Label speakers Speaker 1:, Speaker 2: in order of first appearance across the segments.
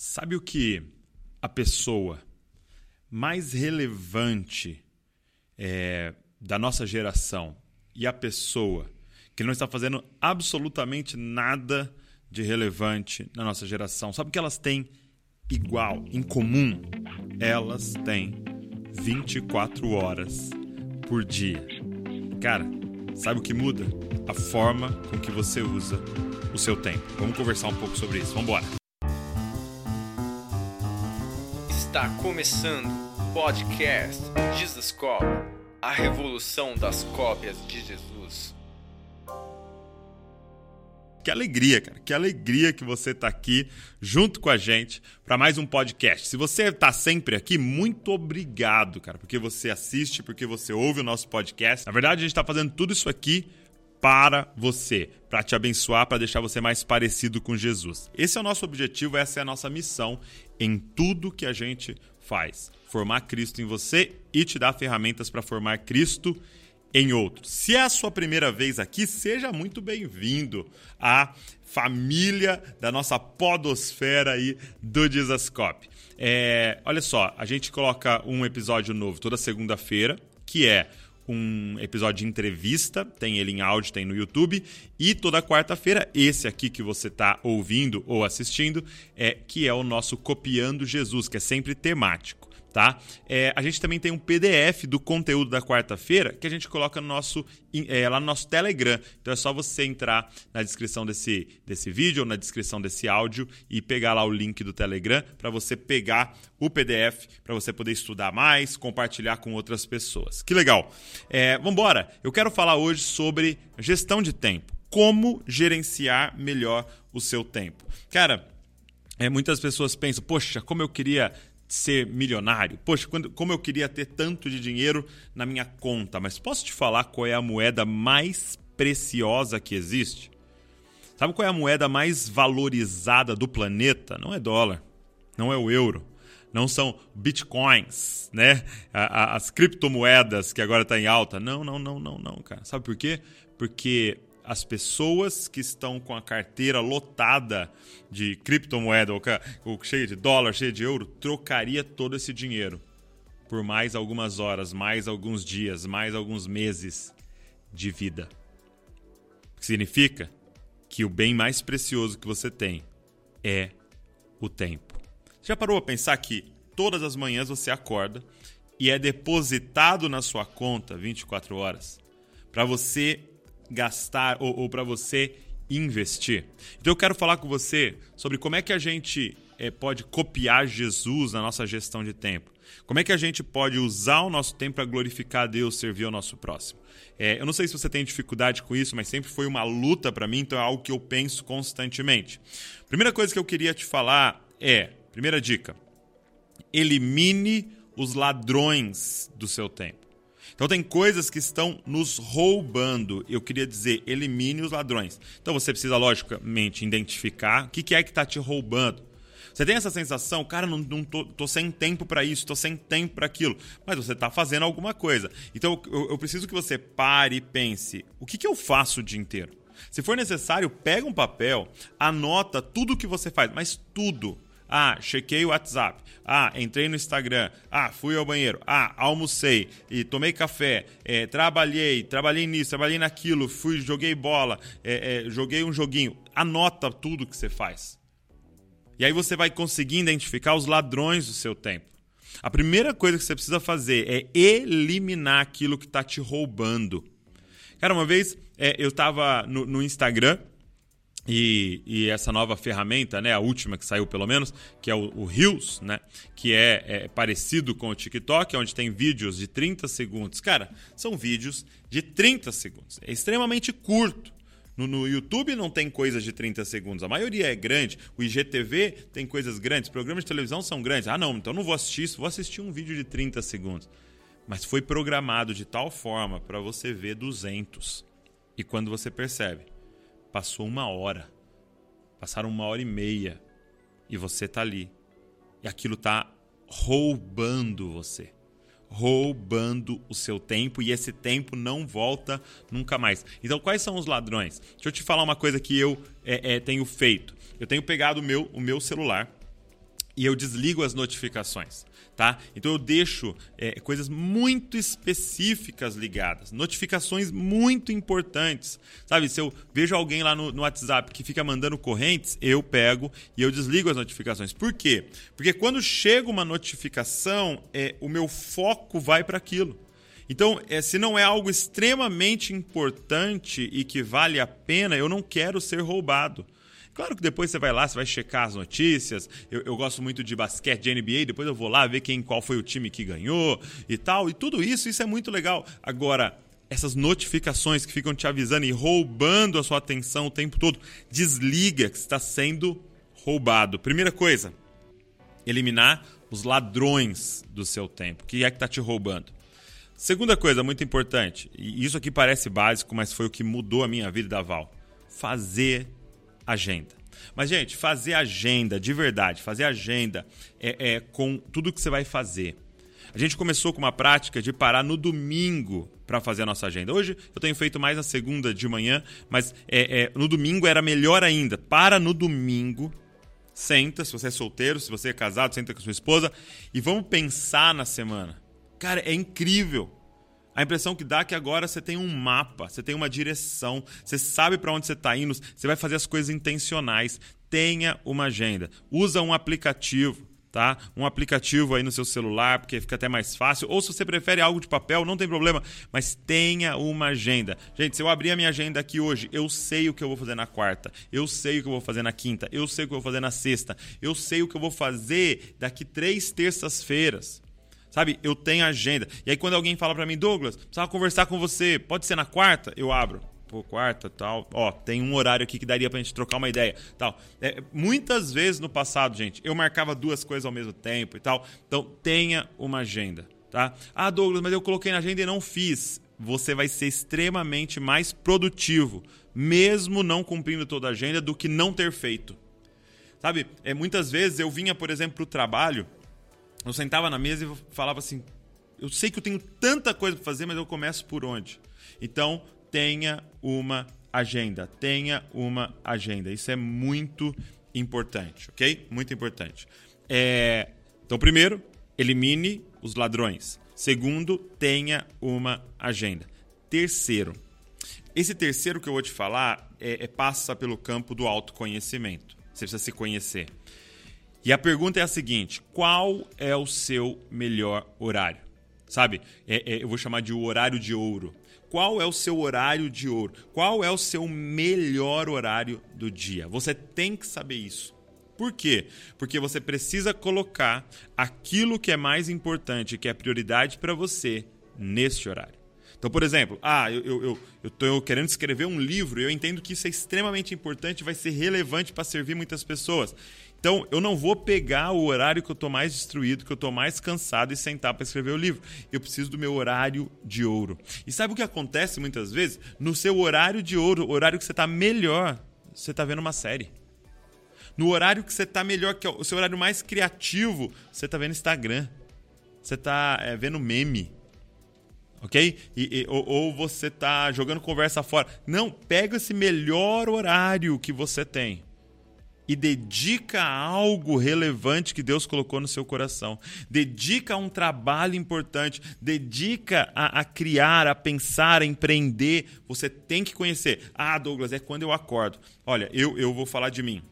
Speaker 1: Sabe o que a pessoa mais relevante é, da nossa geração e a pessoa que não está fazendo absolutamente nada de relevante na nossa geração, sabe o que elas têm igual, em comum? Elas têm 24 horas por dia. Cara, sabe o que muda? A forma com que você usa o seu tempo. Vamos conversar um pouco sobre isso. Vamos embora.
Speaker 2: Está começando o podcast Jesus Cop, a revolução das cópias de Jesus.
Speaker 1: Que alegria, cara. Que alegria que você está aqui junto com a gente para mais um podcast. Se você está sempre aqui, muito obrigado, cara, porque você assiste, porque você ouve o nosso podcast. Na verdade, a gente está fazendo tudo isso aqui para você, para te abençoar, para deixar você mais parecido com Jesus. Esse é o nosso objetivo, essa é a nossa missão em tudo que a gente faz. Formar Cristo em você e te dar ferramentas para formar Cristo em outros. Se é a sua primeira vez aqui, seja muito bem-vindo à família da nossa podosfera aí do Dizascope. É, olha só, a gente coloca um episódio novo toda segunda-feira, que é um episódio de entrevista, tem ele em áudio, tem no YouTube, e toda quarta-feira, esse aqui que você está ouvindo ou assistindo, é que é o nosso Copiando Jesus, que é sempre temático tá? É, a gente também tem um PDF do conteúdo da quarta-feira que a gente coloca no nosso, é, lá no nosso Telegram. Então é só você entrar na descrição desse, desse vídeo ou na descrição desse áudio e pegar lá o link do Telegram para você pegar o PDF para você poder estudar mais, compartilhar com outras pessoas. Que legal! É, embora! Eu quero falar hoje sobre gestão de tempo. Como gerenciar melhor o seu tempo. Cara, é, muitas pessoas pensam, poxa, como eu queria ser milionário. Poxa, quando, como eu queria ter tanto de dinheiro na minha conta. Mas posso te falar qual é a moeda mais preciosa que existe? Sabe qual é a moeda mais valorizada do planeta? Não é dólar, não é o euro, não são bitcoins, né? As criptomoedas que agora está em alta. Não, não, não, não, não, cara. Sabe por quê? Porque as pessoas que estão com a carteira lotada de criptomoeda ou, cheia de dólar, cheia de euro, trocaria todo esse dinheiro por mais algumas horas, mais alguns dias, mais alguns meses de vida. O que significa que o bem mais precioso que você tem é o tempo. Já parou a pensar que todas as manhãs você acorda e é depositado na sua conta 24 horas para você gastar ou, ou para você investir. Então eu quero falar com você sobre como é que a gente é, pode copiar Jesus na nossa gestão de tempo. Como é que a gente pode usar o nosso tempo para glorificar a Deus, servir ao nosso próximo? É, eu não sei se você tem dificuldade com isso, mas sempre foi uma luta para mim, então é algo que eu penso constantemente. Primeira coisa que eu queria te falar é: primeira dica, elimine os ladrões do seu tempo. Então tem coisas que estão nos roubando. Eu queria dizer, elimine os ladrões. Então você precisa, logicamente, identificar o que é que está te roubando. Você tem essa sensação, cara, não, não tô, tô sem tempo para isso, tô sem tempo para aquilo. Mas você está fazendo alguma coisa. Então eu, eu, preciso que você pare e pense: o que, que eu faço o dia inteiro? Se for necessário, pega um papel, anota tudo o que você faz, mas tudo. Ah, chequei o WhatsApp. Ah, entrei no Instagram. Ah, fui ao banheiro. Ah, almocei e tomei café. É, trabalhei, trabalhei nisso, trabalhei naquilo. Fui, joguei bola, é, é, joguei um joguinho. Anota tudo que você faz. E aí você vai conseguir identificar os ladrões do seu tempo. A primeira coisa que você precisa fazer é eliminar aquilo que está te roubando. Cara, uma vez é, eu estava no, no Instagram e, e, essa nova ferramenta, né, a última que saiu pelo menos, que é o, o Reels, né, que é, é, parecido com o TikTok, onde tem vídeos de 30 segundos. Cara, são vídeos de 30 segundos. É extremamente curto. No, no, YouTube não tem coisas de 30 segundos, a maioria é grande. O IGTV tem coisas grandes, programas de televisão são grandes. Ah, não, então não vou assistir isso, vou assistir um vídeo de 30 segundos. Mas foi programado de tal forma para você ver 200. E quando você percebe, Passou uma hora. Passaram uma hora e meia. E você tá ali. E aquilo tá roubando você. Roubando o seu tempo e esse tempo não volta nunca mais. Então, quais são os ladrões? Deixa eu te falar uma coisa que eu é, é, tenho feito. Eu tenho pegado o meu, o meu celular e eu desligo as notificações, tá? Então eu deixo é, coisas muito específicas ligadas, notificações muito importantes, sabe? Se eu vejo alguém lá no, no, WhatsApp que fica mandando correntes, eu pego e eu desligo as notificações. Por quê? Porque quando chega uma notificação, é, o meu foco vai para aquilo. Então, é, se não é algo extremamente importante e que vale a pena, eu não quero ser roubado. Claro que depois você vai lá, você vai checar as notícias. Eu, eu, gosto muito de basquete, de NBA, depois eu vou lá ver quem, qual foi o time que ganhou e tal. E tudo isso, isso é muito legal. Agora, essas notificações que ficam te avisando e roubando a sua atenção o tempo todo, desliga que está sendo roubado. Primeira coisa, eliminar os ladrões do seu tempo. que é que está te roubando? Segunda coisa muito importante, e isso aqui parece básico, mas foi o que mudou a minha vida da Val. Fazer agenda. Mas, gente, fazer agenda de verdade, fazer agenda é, é com tudo que você vai fazer. A gente começou com uma prática de parar no domingo para fazer a nossa agenda. Hoje eu tenho feito mais na segunda de manhã, mas é, é, no domingo era melhor ainda. Para no domingo, senta, se você é solteiro, se você é casado, senta com sua esposa e vamos pensar na semana. Cara, é incrível a impressão que dá é que agora você tem um mapa, você tem uma direção, você sabe para onde você está indo, você vai fazer as coisas intencionais. Tenha uma agenda. Usa um aplicativo, tá? Um aplicativo aí no seu celular, porque fica até mais fácil. Ou se você prefere algo de papel, não tem problema, mas tenha uma agenda. Gente, se eu abrir a minha agenda aqui hoje, eu sei o que eu vou fazer na quarta, eu sei o que eu vou fazer na quinta, eu sei o que eu vou fazer na sexta, eu sei o que eu vou fazer daqui três terças-feiras. Sabe? Eu tenho agenda. E aí quando alguém fala para mim, Douglas, precisava conversar com você, pode ser na quarta? Eu abro. Pô, quarta, tal. Ó, tem um horário aqui que daria pra gente trocar uma ideia, tal. É, muitas vezes no passado, gente, eu marcava duas coisas ao mesmo tempo e tal. Então, tenha uma agenda, tá? Ah, Douglas, mas eu coloquei na agenda e não fiz. Você vai ser extremamente mais produtivo, mesmo não cumprindo toda a agenda, do que não ter feito. Sabe? É, muitas vezes eu vinha, por exemplo, pro trabalho eu sentava na mesa e falava assim: eu sei que eu tenho tanta coisa para fazer, mas eu começo por onde? Então, tenha uma agenda. Tenha uma agenda. Isso é muito importante, ok? Muito importante. É... Então, primeiro, elimine os ladrões. Segundo, tenha uma agenda. Terceiro, esse terceiro que eu vou te falar é, é passa pelo campo do autoconhecimento. Você precisa se conhecer. E a pergunta é a seguinte: qual é o seu melhor horário? Sabe? É, é, eu vou chamar de horário de ouro. Qual é o seu horário de ouro? Qual é o seu melhor horário do dia? Você tem que saber isso. Por quê? Porque você precisa colocar aquilo que é mais importante, que é prioridade para você, nesse horário. Então, por exemplo, ah, eu estou eu, eu querendo escrever um livro, eu entendo que isso é extremamente importante, vai ser relevante para servir muitas pessoas. Então, eu não vou pegar o horário que eu estou mais destruído, que eu estou mais cansado e sentar para escrever o livro. Eu preciso do meu horário de ouro. E sabe o que acontece muitas vezes? No seu horário de ouro, horário que você está melhor, você está vendo uma série. No horário que você está melhor, que é o seu horário mais criativo, você está vendo Instagram. Você está é, vendo meme. Ok? E, e, ou, ou você está jogando conversa fora. Não, pega esse melhor horário que você tem e dedica a algo relevante que Deus colocou no seu coração. Dedica a um trabalho importante. Dedica a, a, criar, a pensar, a empreender. Você tem que conhecer. Ah, Douglas, é quando eu acordo. Olha, eu, eu vou falar de mim.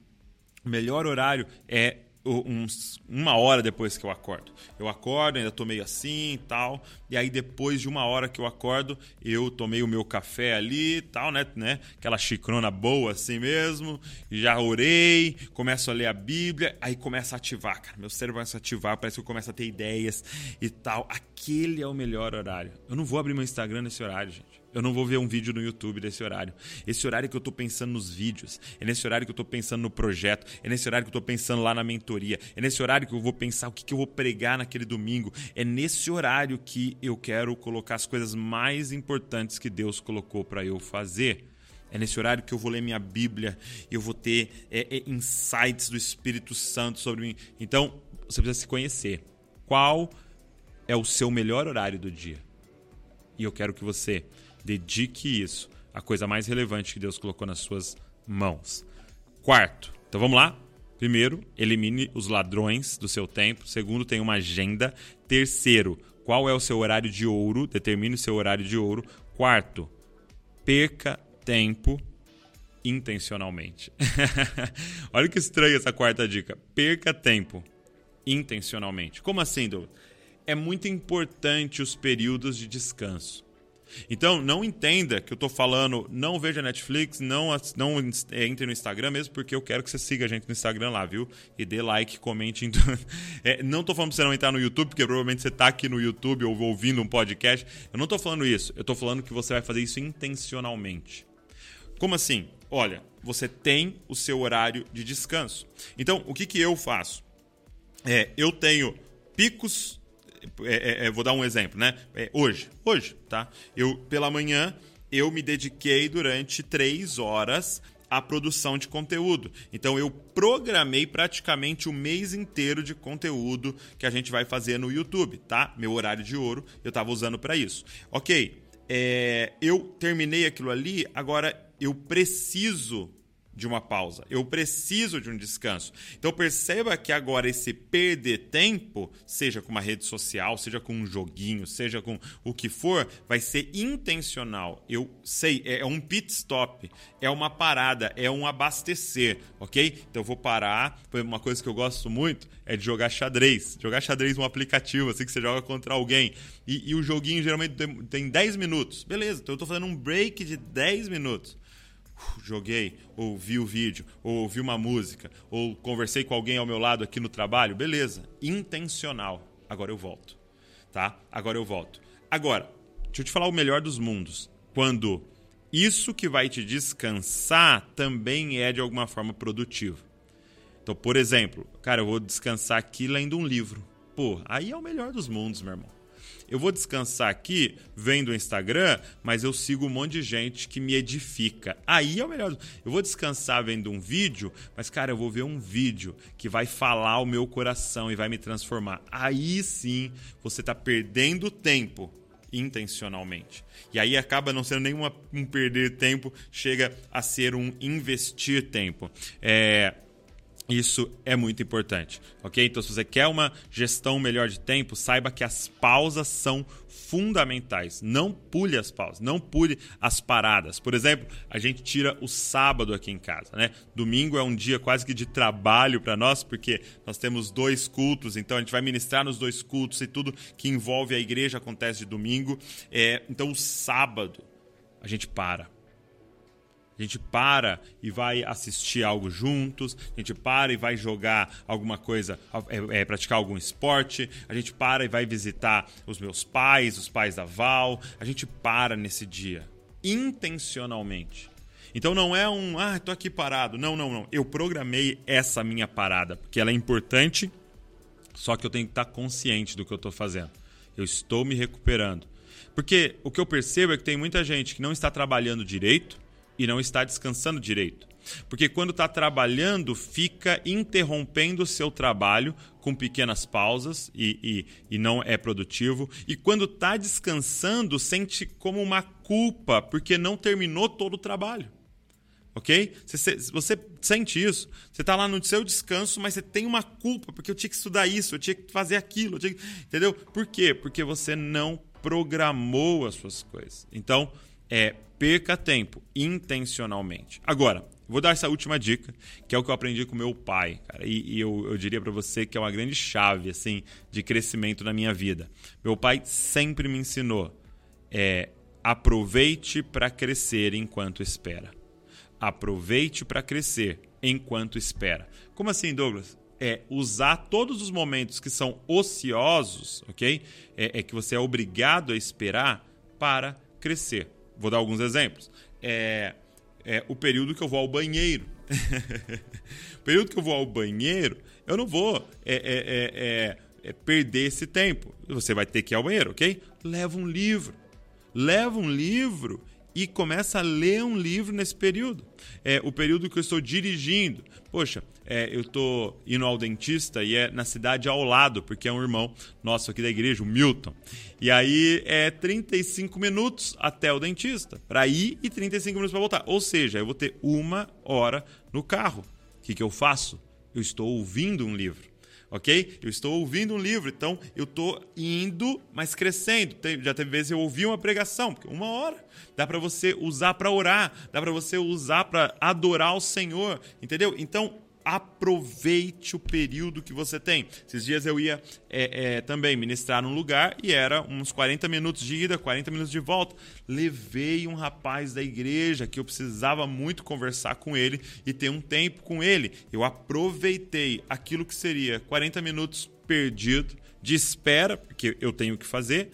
Speaker 1: O melhor horário é uns, uma hora depois que eu acordo. Eu acordo, ainda tô meio assim e tal. E aí, depois de uma hora que eu acordo, eu tomei o meu café ali e tal, né, né? Aquela chicrona boa assim mesmo. Já orei, começo a ler a Bíblia, aí começa a ativar, cara. Meu cérebro começa a ativar, parece que eu começo a ter ideias e tal. Aquele é o melhor horário. Eu não vou abrir meu Instagram nesse horário, gente. Eu não vou ver um vídeo no YouTube desse horário. Esse horário que eu estou pensando nos vídeos, é nesse horário que eu estou pensando no projeto, é nesse horário que eu estou pensando lá na mentoria, é nesse horário que eu vou pensar o que, que eu vou pregar naquele domingo. É nesse horário que eu quero colocar as coisas mais importantes que Deus colocou para eu fazer. É nesse horário que eu vou ler minha Bíblia eu vou ter é, é, insights do Espírito Santo sobre mim. Então, você precisa se conhecer. Qual é o seu melhor horário do dia? E eu quero que você Dedique isso à coisa mais relevante que Deus colocou nas suas mãos. Quarto, então vamos lá? Primeiro, elimine os ladrões do seu tempo. Segundo, tenha uma agenda. Terceiro, qual é o seu horário de ouro? Determine o seu horário de ouro. Quarto, perca tempo intencionalmente. Olha que estranha essa quarta dica. Perca tempo intencionalmente. Como assim, Douglas? É muito importante os períodos de descanso. Então, não entenda que eu estou falando, não veja Netflix, não, não entre no Instagram, mesmo porque eu quero que você siga a gente no Instagram lá, viu? E dê like, comente. Em... É, não estou falando para você não entrar no YouTube, porque provavelmente você está aqui no YouTube ou ouvindo um podcast. Eu não estou falando isso. Eu estou falando que você vai fazer isso intencionalmente. Como assim? Olha, você tem o seu horário de descanso. Então, o que, que eu faço? É, eu tenho picos. É, é, é vou dar um exemplo, né? É, hoje, hoje, tá? Eu pela manhã eu me dediquei durante três horas à produção de conteúdo. Então eu programei praticamente o mês inteiro de conteúdo que a gente vai fazer no YouTube, tá? Meu horário de ouro eu estava usando para isso. Ok, é, eu terminei aquilo ali, agora eu preciso de uma pausa, eu preciso de um descanso. Então perceba que agora esse perder tempo, seja com uma rede social, seja com um joguinho, seja com o que for, vai ser intencional. Eu sei, é um pit stop, é uma parada, é um abastecer, ok? Então eu vou parar. Uma coisa que eu gosto muito é de jogar xadrez. Jogar xadrez num aplicativo, assim que você joga contra alguém. E, e o joguinho geralmente tem 10 minutos. Beleza, então eu estou fazendo um break de 10 minutos joguei, ou vi o vídeo, ou ouvi uma música, ou conversei com alguém ao meu lado aqui no trabalho, beleza, intencional. Agora eu volto, tá? Agora eu volto. Agora, deixa eu te falar o melhor dos mundos. Quando isso que vai te descansar também é de alguma forma produtivo. Então, por exemplo, cara, eu vou descansar aqui lendo um livro. Pô, aí é o melhor dos mundos, meu irmão. Eu vou descansar aqui vendo o Instagram, mas eu sigo um monte de gente que me edifica. Aí é o melhor. Eu vou descansar vendo um vídeo, mas cara, eu vou ver um vídeo que vai falar o meu coração e vai me transformar. Aí sim, você está perdendo tempo intencionalmente. E aí acaba não sendo nenhum um perder tempo, chega a ser um investir tempo. É, isso é muito importante, ok? Então, se você quer uma gestão melhor de tempo, saiba que as pausas são fundamentais. Não pule as pausas, não pule as paradas. Por exemplo, a gente tira o sábado aqui em casa, né? Domingo é um dia quase que de trabalho para nós, porque nós temos dois cultos, então a gente vai ministrar nos dois cultos e tudo que envolve a igreja acontece de domingo. É, então, o sábado a gente para a gente para e vai assistir algo juntos, a gente para e vai jogar alguma coisa, é, é, praticar algum esporte, a gente para e vai visitar os meus pais, os pais da Val, a gente para nesse dia, intencionalmente. Então não é um, ah, tô aqui parado. Não, não, não. Eu programei essa minha parada, porque ela é importante, só que eu tenho que estar consciente do que eu estou fazendo. Eu estou me recuperando. Porque o que eu percebo é que tem muita gente que não está trabalhando direito, e não está descansando direito. Porque quando está trabalhando, fica interrompendo o seu trabalho com pequenas pausas e, e, e não é produtivo. E quando está descansando, sente como uma culpa porque não terminou todo o trabalho. Ok? Você, você sente isso. Você está lá no seu descanso, mas você tem uma culpa porque eu tinha que estudar isso, eu tinha que fazer aquilo. Que... Entendeu? Por quê? Porque você não programou as suas coisas. Então, é perca tempo intencionalmente. Agora, vou dar essa última dica, que é o que eu aprendi com meu pai, cara, e, e eu, eu diria para você que é uma grande chave assim de crescimento na minha vida. Meu pai sempre me ensinou: é, aproveite para crescer enquanto espera. Aproveite para crescer enquanto espera. Como assim, Douglas? é usar todos os momentos que são ociosos, ok? É, é, que você é obrigado a esperar para crescer. Vou dar alguns exemplos. É, é o período que eu vou ao banheiro. o período que eu vou ao banheiro, eu não vou é, é, é, é, perder esse tempo. Você vai ter que ir ao banheiro, ok? Leva um livro. Leva um livro e começa a ler um livro nesse período. É o período que eu estou dirigindo. Poxa, é, eu estou indo ao dentista e é na cidade ao lado, porque é um irmão nosso aqui da igreja, o Milton. E aí é 35 minutos até o dentista, para ir e 35 minutos para voltar. Ou seja, eu vou ter uma hora no carro. O que, que eu faço? Eu estou ouvindo um livro ok? Eu estou ouvindo um livro, então eu estou indo, mas crescendo. Já teve vezes eu ouvi uma pregação, porque uma hora dá para você usar para orar, dá para você usar para adorar o Senhor, entendeu? Então aproveite o período que você tem. Esses dias eu ia é, é, também ministrar num lugar e era uns 40 minutos de ida, 40 minutos de volta. Levei um rapaz da igreja que eu precisava muito conversar com ele e ter um tempo com ele. Eu aproveitei aquilo que seria 40 minutos perdido de espera, porque eu tenho que fazer,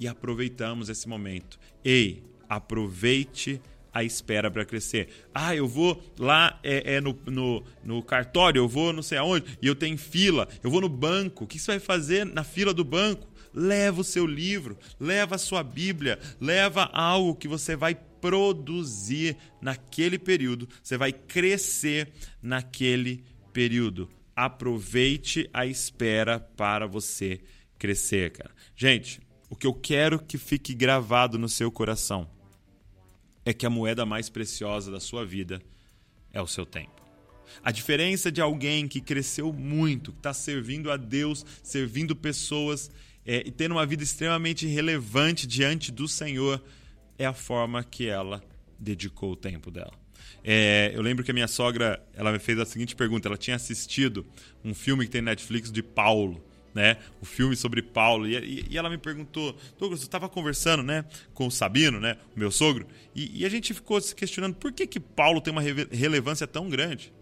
Speaker 1: e aproveitamos esse momento. Ei, aproveite a espera para crescer. Ah, eu vou lá é, é no, no, no, cartório, eu vou não sei aonde, e eu tenho fila, eu vou no banco. O que você vai fazer na fila do banco? Leva o seu livro, leva a sua Bíblia, leva algo que você vai produzir naquele período, você vai crescer naquele período. Aproveite a espera para você crescer, cara. Gente, o que eu quero que fique gravado no seu coração é que a moeda mais preciosa da sua vida é o seu tempo. A diferença de alguém que cresceu muito, que está servindo a Deus, servindo pessoas é, e tendo uma vida extremamente relevante diante do Senhor, é a forma que ela dedicou o tempo dela. É, eu lembro que a minha sogra ela me fez a seguinte pergunta: ela tinha assistido um filme que tem Netflix de Paulo né? O filme sobre Paulo. E, e ela me perguntou, Douglas, eu estava conversando, né, com o Sabino, né, o meu sogro, e, e, a gente ficou se questionando por que, que Paulo tem uma relevância tão grande.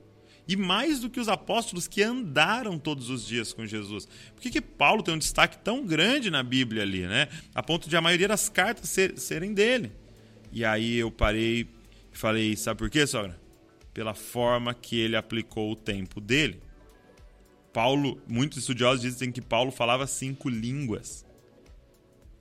Speaker 1: E mais do que os apóstolos que andaram todos os dias com Jesus. Por que, que Paulo tem um destaque tão grande na Bíblia ali, né? A ponto de a maioria das cartas ser, serem dele. E aí eu parei e falei, sabe por quê, sogra? Pela forma que ele aplicou o tempo dele. Paulo, muitos estudiosos dizem que Paulo falava cinco línguas.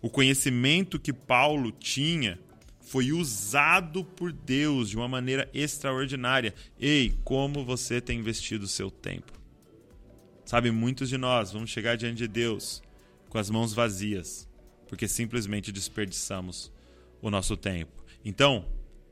Speaker 1: O conhecimento que Paulo tinha foi usado por Deus de uma maneira extraordinária. Ei, como você tem investido o seu tempo? Sabe, muitos de nós vamos chegar diante de Deus com as mãos vazias, porque simplesmente desperdiçamos o nosso tempo. Então,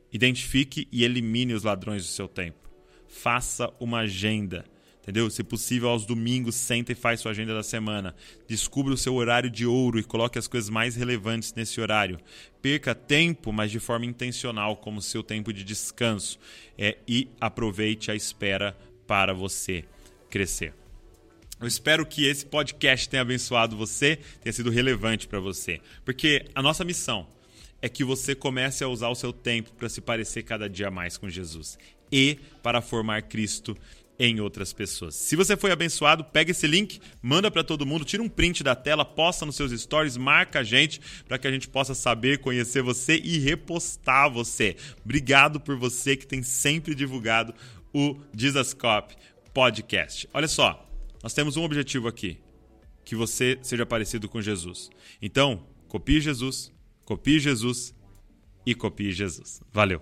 Speaker 1: identifique e elimine os ladrões do seu tempo. Faça uma agenda Entendeu? Se possível, aos domingos, senta e faz sua agenda da semana. Descubra o seu horário de ouro e coloque as coisas mais relevantes nesse horário. Perca tempo, mas de forma intencional, como seu tempo de descanso. É, e aproveite a espera para você crescer. Eu espero que esse podcast tenha abençoado você, tenha sido relevante para você. Porque a nossa missão é que você comece a usar o seu tempo para se parecer cada dia mais com Jesus e para formar Cristo em outras pessoas. Se você foi abençoado, pega esse link, manda para todo mundo, tira um print da tela, posta nos seus stories, marca a gente para que a gente possa saber, conhecer você e repostar você. Obrigado por você que tem sempre divulgado o Dizascope Podcast. Olha só, nós temos um objetivo aqui, que você seja parecido com Jesus. Então, copie Jesus, copie Jesus e copie Jesus. Valeu.